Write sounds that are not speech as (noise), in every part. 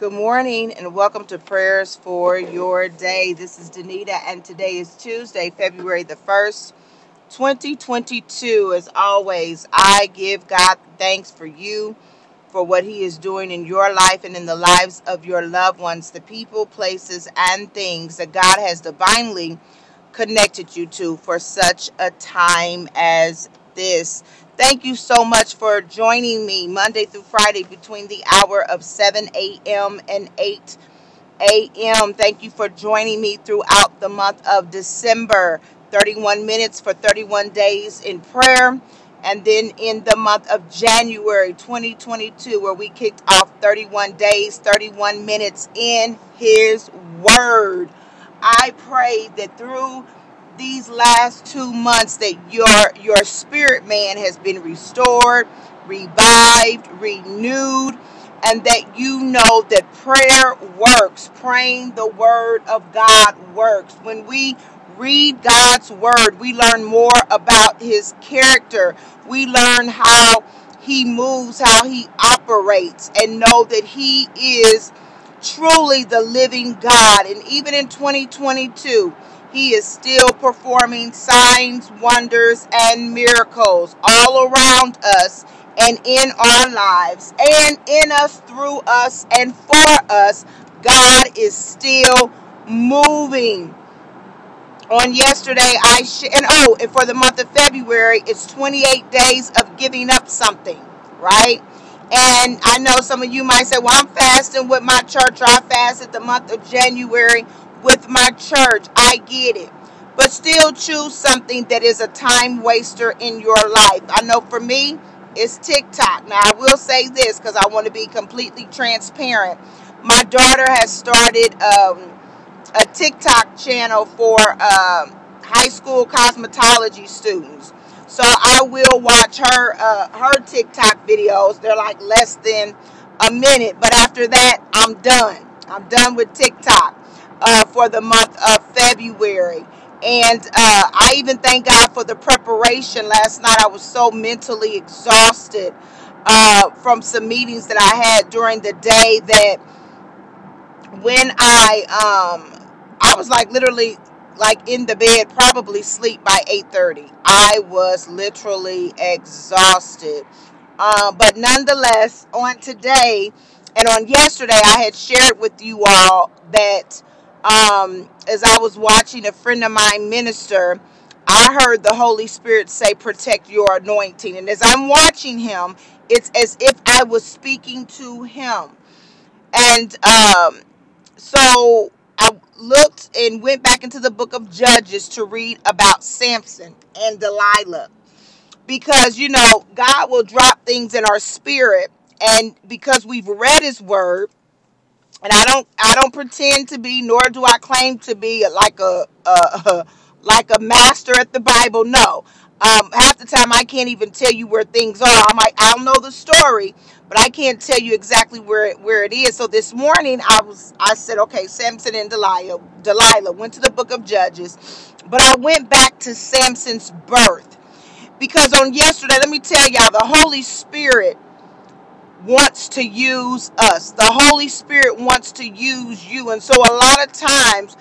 Good morning and welcome to prayers for your day. This is Danita and today is Tuesday, February the 1st, 2022. As always, I give God thanks for you, for what He is doing in your life and in the lives of your loved ones, the people, places, and things that God has divinely connected you to for such a time as this. Thank you so much for joining me Monday through Friday between the hour of 7 a.m. and 8 a.m. Thank you for joining me throughout the month of December. 31 minutes for 31 days in prayer. And then in the month of January 2022, where we kicked off 31 days, 31 minutes in His Word. I pray that through these last two months that your your spirit man has been restored, revived, renewed, and that you know that prayer works. Praying the word of God works. When we read God's word, we learn more about his character. We learn how he moves, how he operates, and know that he is truly the living God. And even in 2022, he is still performing signs, wonders, and miracles all around us and in our lives and in us, through us, and for us. God is still moving. On yesterday, I sh- and oh, and for the month of February, it's 28 days of giving up something, right? And I know some of you might say, well, I'm fasting with my church, I fasted the month of January with my church. I get it. But still choose something that is a time waster in your life. I know for me, it's TikTok. Now, I will say this because I want to be completely transparent. My daughter has started um, a TikTok channel for um, high school cosmetology students. So I will watch her uh, her TikTok videos. They're like less than a minute, but after that, I'm done. I'm done with TikTok uh, for the month of February. And uh, I even thank God for the preparation. Last night I was so mentally exhausted uh, from some meetings that I had during the day that when I um I was like literally like in the bed probably sleep by 8:30. I was literally exhausted. Uh, but nonetheless, on today and on yesterday, I had shared with you all that um, as I was watching a friend of mine minister, I heard the Holy Spirit say, Protect your anointing. And as I'm watching him, it's as if I was speaking to him. And um, so I looked and went back into the book of Judges to read about Samson and Delilah because you know God will drop things in our spirit and because we've read his word and I don't I don't pretend to be nor do I claim to be like a, a, like a master at the Bible no. Um, half the time I can't even tell you where things are. I'm like I'll know the story but I can't tell you exactly where it, where it is. So this morning I was I said okay Samson and Delilah Delilah went to the book of Judges but I went back to Samson's birth. Because on yesterday, let me tell y'all, the Holy Spirit wants to use us. The Holy Spirit wants to use you. And so a lot of times,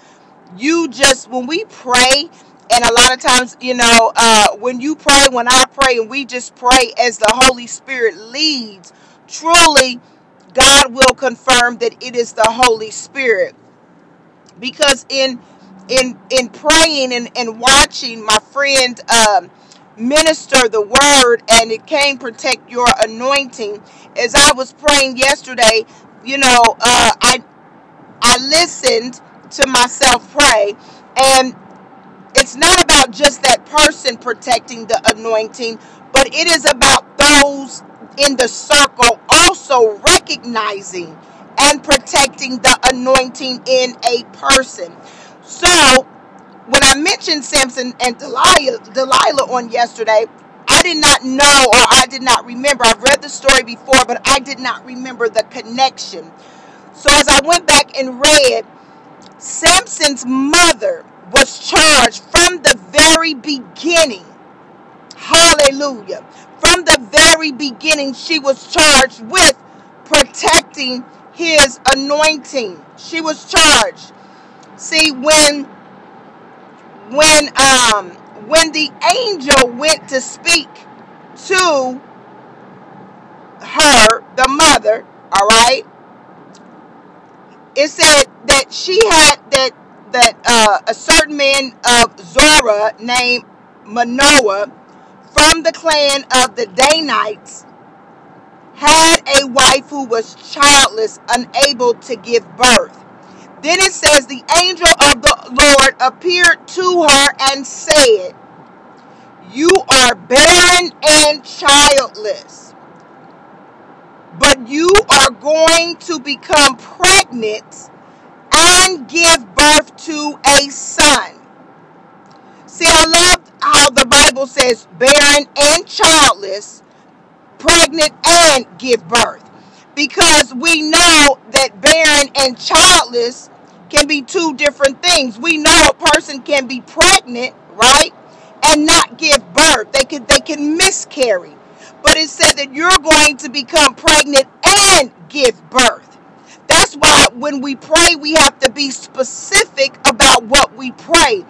you just, when we pray, and a lot of times, you know, uh, when you pray, when I pray, and we just pray as the Holy Spirit leads, truly, God will confirm that it is the Holy Spirit. Because in in in praying and, and watching my friend um, minister the word and it came protect your anointing. As i was praying yesterday you know uh, i i listened to myself pray and it's not about just that person protecting the anointing but it is about those in the circle also recognizing and protecting the anointing in a person. So when I mentioned Samson and Delilah, Delilah on yesterday, I did not know or I did not remember. I've read the story before, but I did not remember the connection. So as I went back and read, Samson's mother was charged from the very beginning. Hallelujah. From the very beginning, she was charged with protecting his anointing. She was charged. See, when when um when the angel went to speak to her, the mother, all right, it said that she had that that uh, a certain man of Zorah named Manoah from the clan of the Danites had a wife who was childless, unable to give birth. Then it says, The angel of the appeared to her and said, You are barren and childless, but you are going to become pregnant and give birth to a son. See, I love how the Bible says barren and childless, pregnant and give birth. Because we know that barren and childless can be two different things. We know a person can be pregnant, right? And not give birth. They can they can miscarry. But it said that you're going to become pregnant and give birth. That's why when we pray, we have to be specific about what we pray.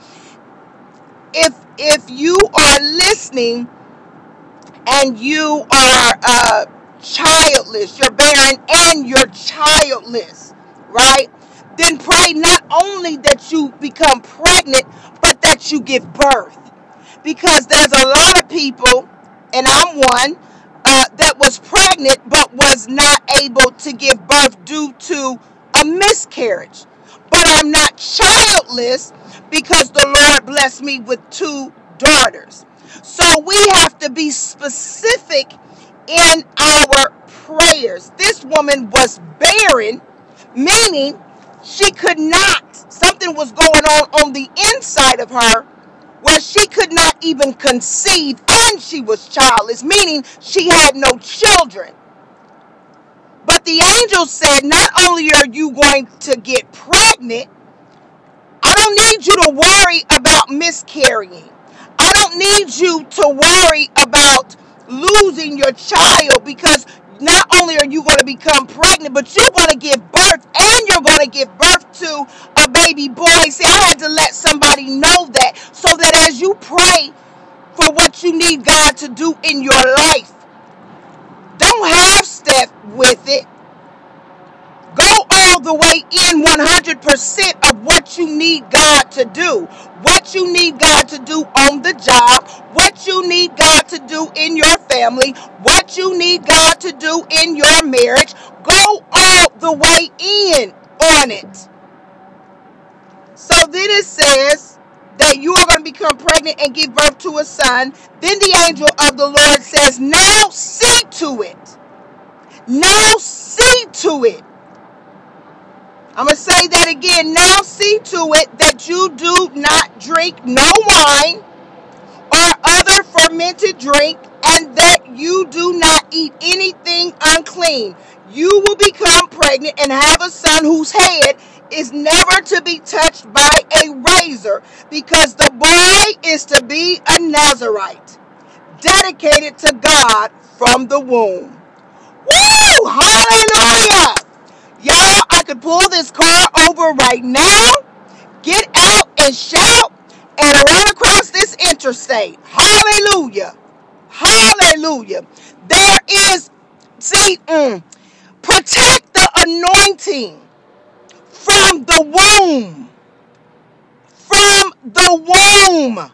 If if you are listening and you are uh, childless, you're barren and you're childless, right? Then pray not only that you become pregnant, but that you give birth. Because there's a lot of people, and I'm one, uh, that was pregnant but was not able to give birth due to a miscarriage. But I'm not childless because the Lord blessed me with two daughters. So we have to be specific in our prayers. This woman was barren, meaning she could not, something was going on on the inside of her where she could not even conceive and she was childless, meaning she had no children. But the angel said, Not only are you going to get pregnant, I don't need you to worry about miscarrying. I don't need you to worry about losing your child because not only are you going to become pregnant, but you're going to give birth you're going to give birth to a baby boy. See, I had to let somebody know that so that as you pray for what you need God to do in your life, don't half step with it. The way in 100% of what you need God to do. What you need God to do on the job, what you need God to do in your family, what you need God to do in your marriage. Go all the way in on it. So then it says that you are going to become pregnant and give birth to a son. Then the angel of the Lord says, Now see to it. Now see to it I'm going to say that again. Now see to it that you do not drink no wine or other fermented drink, and that you do not eat anything unclean. You will become pregnant and have a son whose head is never to be touched by a razor, because the boy is to be a Nazarite, dedicated to God from the womb. Woo! Hallelujah! Could pull this car over right now, get out and shout, and run across this interstate. Hallelujah. Hallelujah. There is, see, mm, protect the anointing from the womb. From the womb.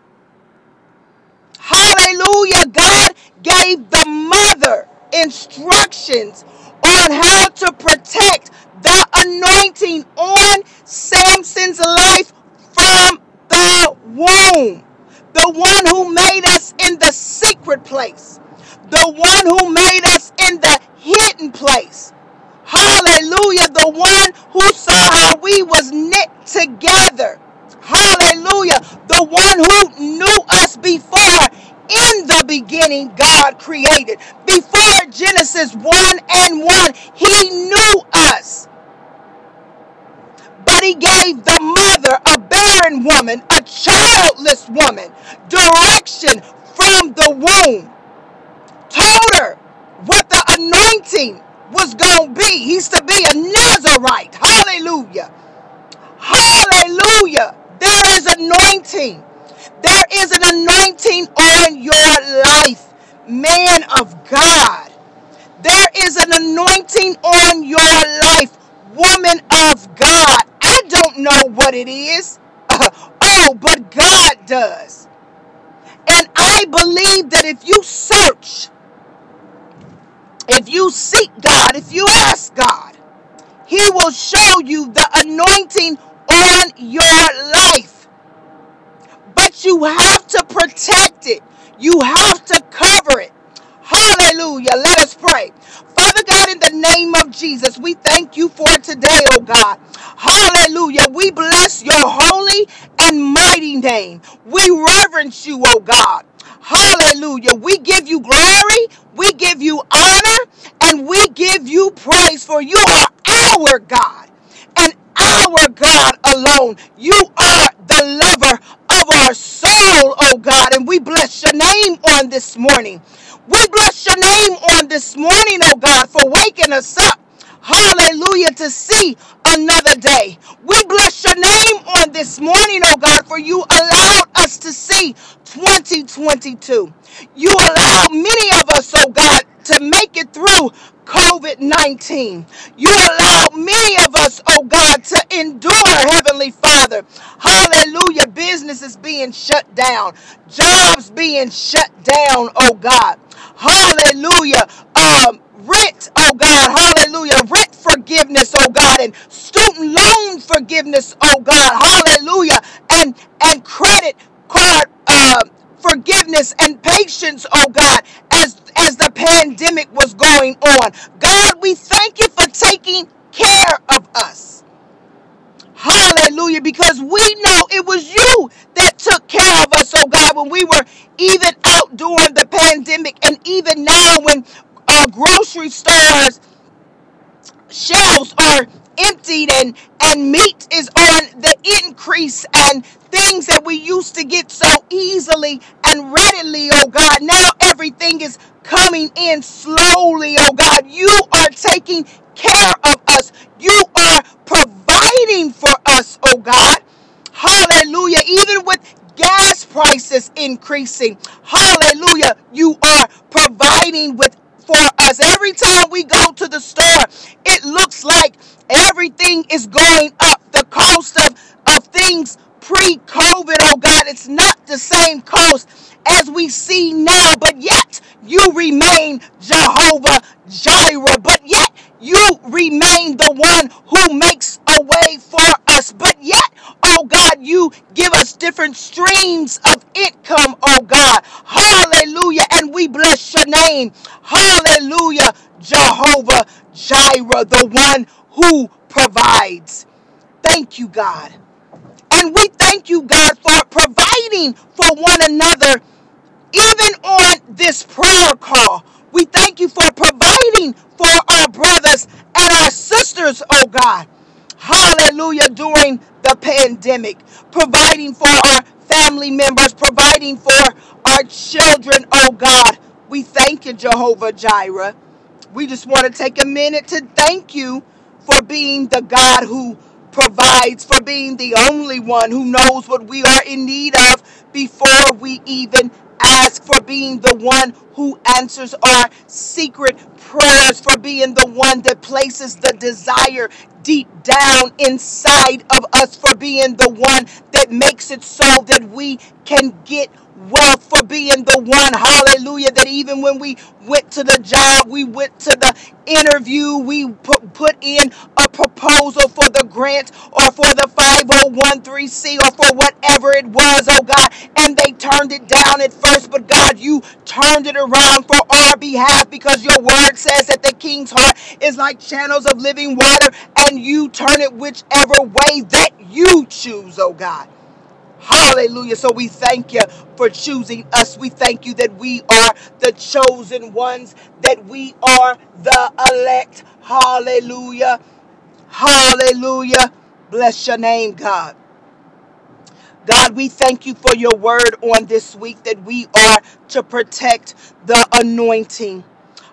Hallelujah. God gave the mother instructions on how to protect the anointing on Samson's life from the womb. The one who made us in the secret place. The one who made us in the hidden place. Hallelujah. The one who saw how we was knit together. Hallelujah. The one who knew us before in the beginning God created. Before Genesis 1 and 1, He knew us. But He gave the mother, a barren woman, a childless woman, direction from the womb. Told her what the anointing was going to be. He's to be a Nazarite. Hallelujah. Hallelujah. There is anointing. There is an anointing on your life, man of God. There is an anointing on your life, woman of God. I don't know what it is. (laughs) Oh, but God does. And I believe that if you search, if you seek God, if you ask God, He will show you the anointing on your life. But you have to protect it, you have to cover it. Hallelujah. Let us pray. Father God, in the name of Jesus, we thank you for today, oh God. Hallelujah. We bless your holy and mighty name. We reverence you, oh God. Hallelujah. We give you glory, we give you honor, and we give you praise for you are our God and our God alone. You are the lover of our soul, oh God, and we bless your name on this morning. We bless your name on this morning, oh God, for waking us up. Hallelujah, to see another day. We bless your name on this morning, oh God, for you allowed us to see 2022. You allowed many of us, oh God, to make it through COVID 19. You allowed many of us, oh God, to endure, Heavenly Father. Hallelujah. Businesses being shut down, jobs being shut down, oh God. Hallelujah. Um, rent, oh God, hallelujah, rent forgiveness, oh God, and student loan forgiveness, oh God, hallelujah, and and credit card uh, forgiveness and patience, oh God, as as the pandemic was going on. God, we thank you for taking care of us. Hallelujah, because we know it was you that took care of us, oh God, when we were even out during the pandemic and even now when uh, grocery stores shelves are emptied and and meat is on the increase and things that we used to get so easily and readily oh god. Now everything is coming in slowly oh god. You are taking care of us. You are providing for us oh god. Hallelujah. Even with gas prices increasing. Hallelujah. You are providing with for us. Every time we go to the store, it looks like everything is going up. The cost of, of things pre COVID, oh God, it's not the same cost as we see now, but yet you remain Jehovah Jireh, but yet you remain the one who makes a way for us, but yet, oh God, you give us different streams of income, oh God. Hallelujah. And we bless your name. Hallelujah. Jehovah Jireh, the one who provides. Thank you, God. And we thank you, God, for providing for one another even on this prayer call. We thank you for providing for our brothers and our sisters, oh God. Hallelujah. During the pandemic, providing for our family members, providing for our children, oh God. We thank you, Jehovah Jireh. We just want to take a minute to thank you for being the God who provides, for being the only one who knows what we are in need of before we even ask, for being the one who answers our secret prayers, for being the one that places the desire deep down inside of us, for being the one that makes it so that we can get wealth for being the one, hallelujah, that even when we went to the job, we went to the interview, we put, put in a proposal for the grant or for the 5013C or for whatever it was, oh God, and they turned it down at first, but God, you turned it around for our behalf because your word says that the king's heart is like channels of living water, and you turn it whichever way that you choose, oh God. Hallelujah. So we thank you for choosing us. We thank you that we are the chosen ones, that we are the elect. Hallelujah. Hallelujah. Bless your name, God. God, we thank you for your word on this week that we are to protect the anointing.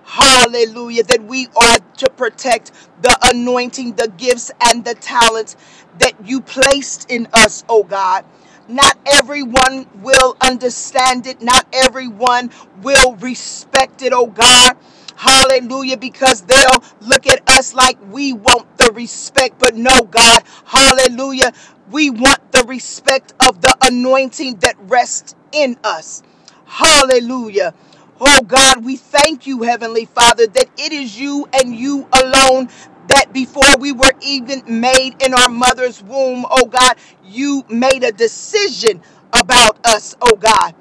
Hallelujah. That we are to protect the anointing, the gifts, and the talents that you placed in us, oh God. Not everyone will understand it. Not everyone will respect it, oh God. Hallelujah, because they'll look at us like we want the respect, but no, God, hallelujah, we want respect of the anointing that rests in us. Hallelujah. Oh God, we thank you, Heavenly Father, that it is you and you alone that before we were even made in our mother's womb, oh God, you made a decision about us, oh God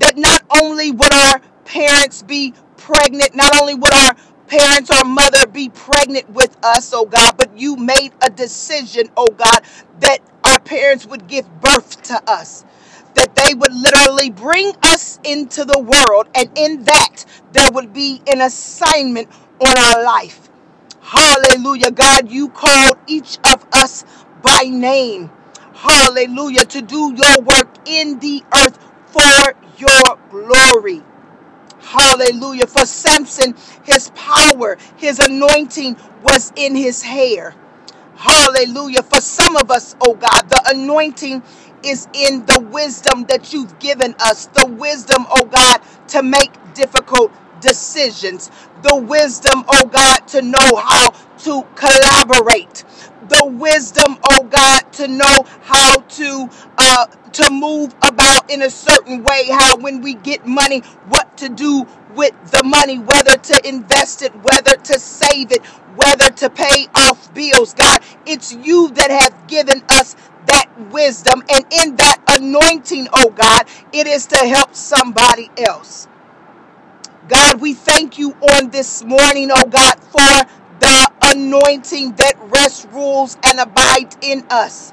that not only would our parents be pregnant, not only would our parents or mother be pregnant with us, oh God, but you made a decision, oh God, that parents would give birth to us. That they would literally bring us into the world, and in that, there would be an assignment on our life. Hallelujah. God, you called each of us by name. Hallelujah. To do your work in the earth for your glory. Hallelujah. For Samson, his power, his anointing was in his hair. Hallelujah. For some of us, oh God, the anointing is in the wisdom that you've given us. The wisdom, oh God, to make difficult decisions. The wisdom, oh God, to know how to collaborate. The wisdom, oh God, to know how to uh to move about in a certain way, how when we get money, what to do with the money, whether to invest it, whether to save it, whether to pay off bills. God, it's you that have given us that wisdom. And in that anointing, oh God, it is to help somebody else. God, we thank you on this morning, oh God, for the anointing that rests, rules, and abides in us.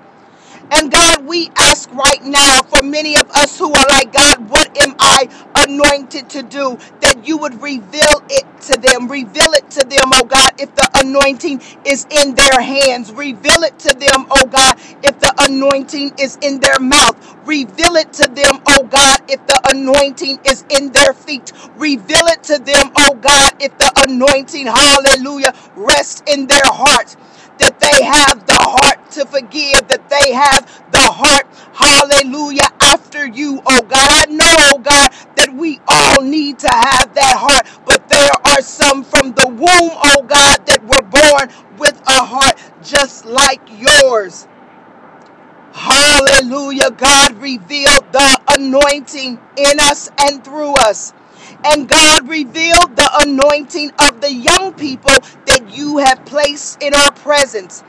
And God, we ask right now for many of us who are like, God, what am I anointed to do? That you would reveal it to them. Reveal it to them, oh God, if the anointing is in their hands. Reveal it to them, oh God, if the anointing is in their mouth. Reveal it to them, oh God, if the anointing is in their feet. Reveal it to them, oh God, if the anointing, hallelujah, rests in their hearts that they have the heart to forgive, that they have the heart, hallelujah, after you, oh God. I know, oh God, that we all need to have that heart, but there are some from the womb, oh God, that were born with a heart just like yours. Hallelujah. God revealed the anointing in us and through us. And God revealed the anointing of the young people that you have placed in our presence.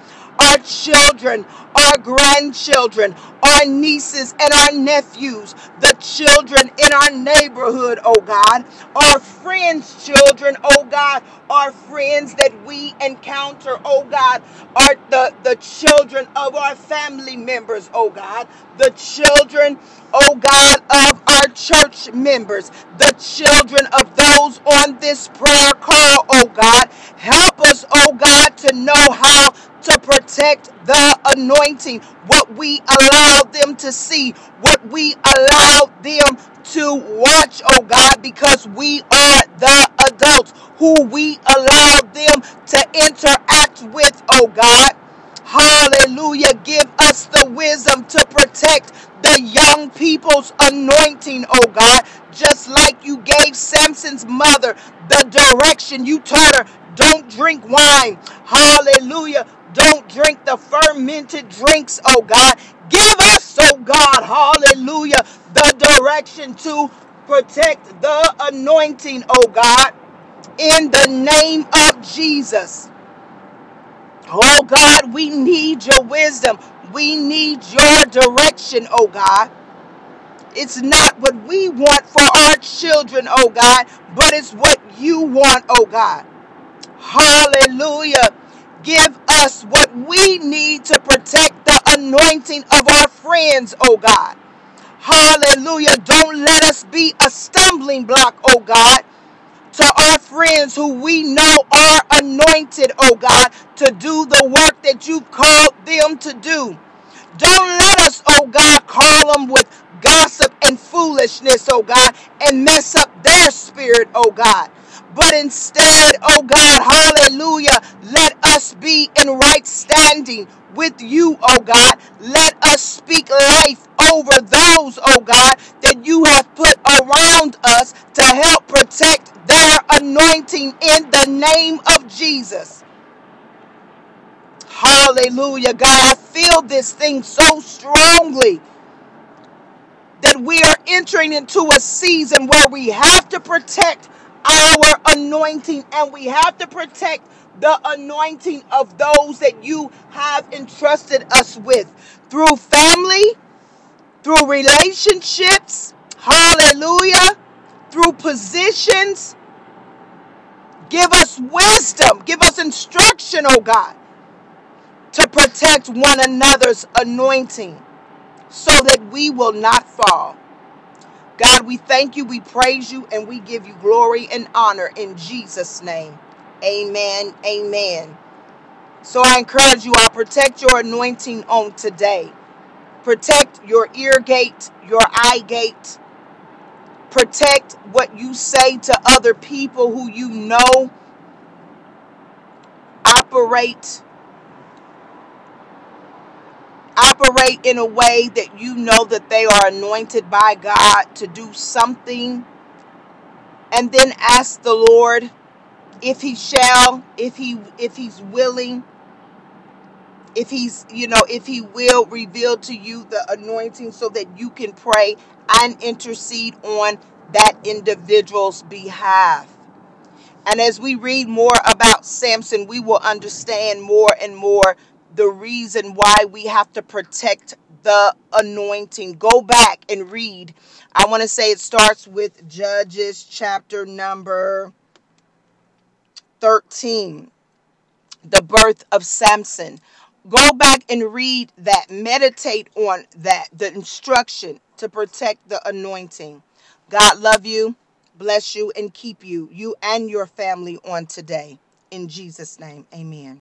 Our children, our grandchildren, our nieces and our nephews, the children in our neighborhood, oh God, our friends' children, oh God, our friends that we encounter, oh God, are the, the children of our family members, oh God, the children, oh God, of our church members, the children of those on this prayer call, oh God. Help us, oh God, to know how to protect the anointing, what we allow them to see, what we allow them to watch, oh God, because we are the adults who we allow them to interact with, oh God. Hallelujah. Give us the wisdom to protect the young people's anointing, oh God. Just like you gave Samson's mother the direction you taught her, don't drink wine. Hallelujah. Don't drink the fermented drinks, oh God. Give us, oh God, hallelujah, the direction to protect the anointing, oh God, in the name of Jesus. Oh God, we need your wisdom. We need your direction, oh God. It's not what we want for our children, oh God, but it's what you want, oh God. Hallelujah. Give us what we need to protect the anointing of our friends, oh God. Hallelujah. Don't let us be a stumbling block, oh God to our friends who we know are anointed, oh God, to do the work that you've called them to do. Don't let us, oh God, call them with gossip and foolishness, oh God, and mess up their spirit, oh God. But instead, oh God, hallelujah, let us be in right standing with you, oh God. Let us speak life over those, oh God, that you have put around us to help protect their anointing in the name of Jesus. Hallelujah, God. I feel this thing so strongly that we are entering into a season where we have to protect our anointing and we have to protect the anointing of those that you have entrusted us with through family, through relationships, hallelujah, through positions. Give us wisdom, give us instruction, oh God, to protect one another's anointing so that we will not fall. God, we thank you, we praise you, and we give you glory and honor in Jesus' name. Amen. Amen. So I encourage you, I'll protect your anointing on today. Protect your ear gate, your eye gate. Protect what you say to other people who you know Operate. operate operate in a way that you know that they are anointed by God to do something. And then ask the Lord if he shall if he if he's willing if he's you know if he will reveal to you the anointing so that you can pray and intercede on that individual's behalf. And as we read more about Samson we will understand more and more the reason why we have to protect the anointing go back and read i want to say it starts with judges chapter number 13 the birth of Samson. Go back and read that. Meditate on that, the instruction to protect the anointing. God love you, bless you, and keep you, you and your family on today. In Jesus' name, amen.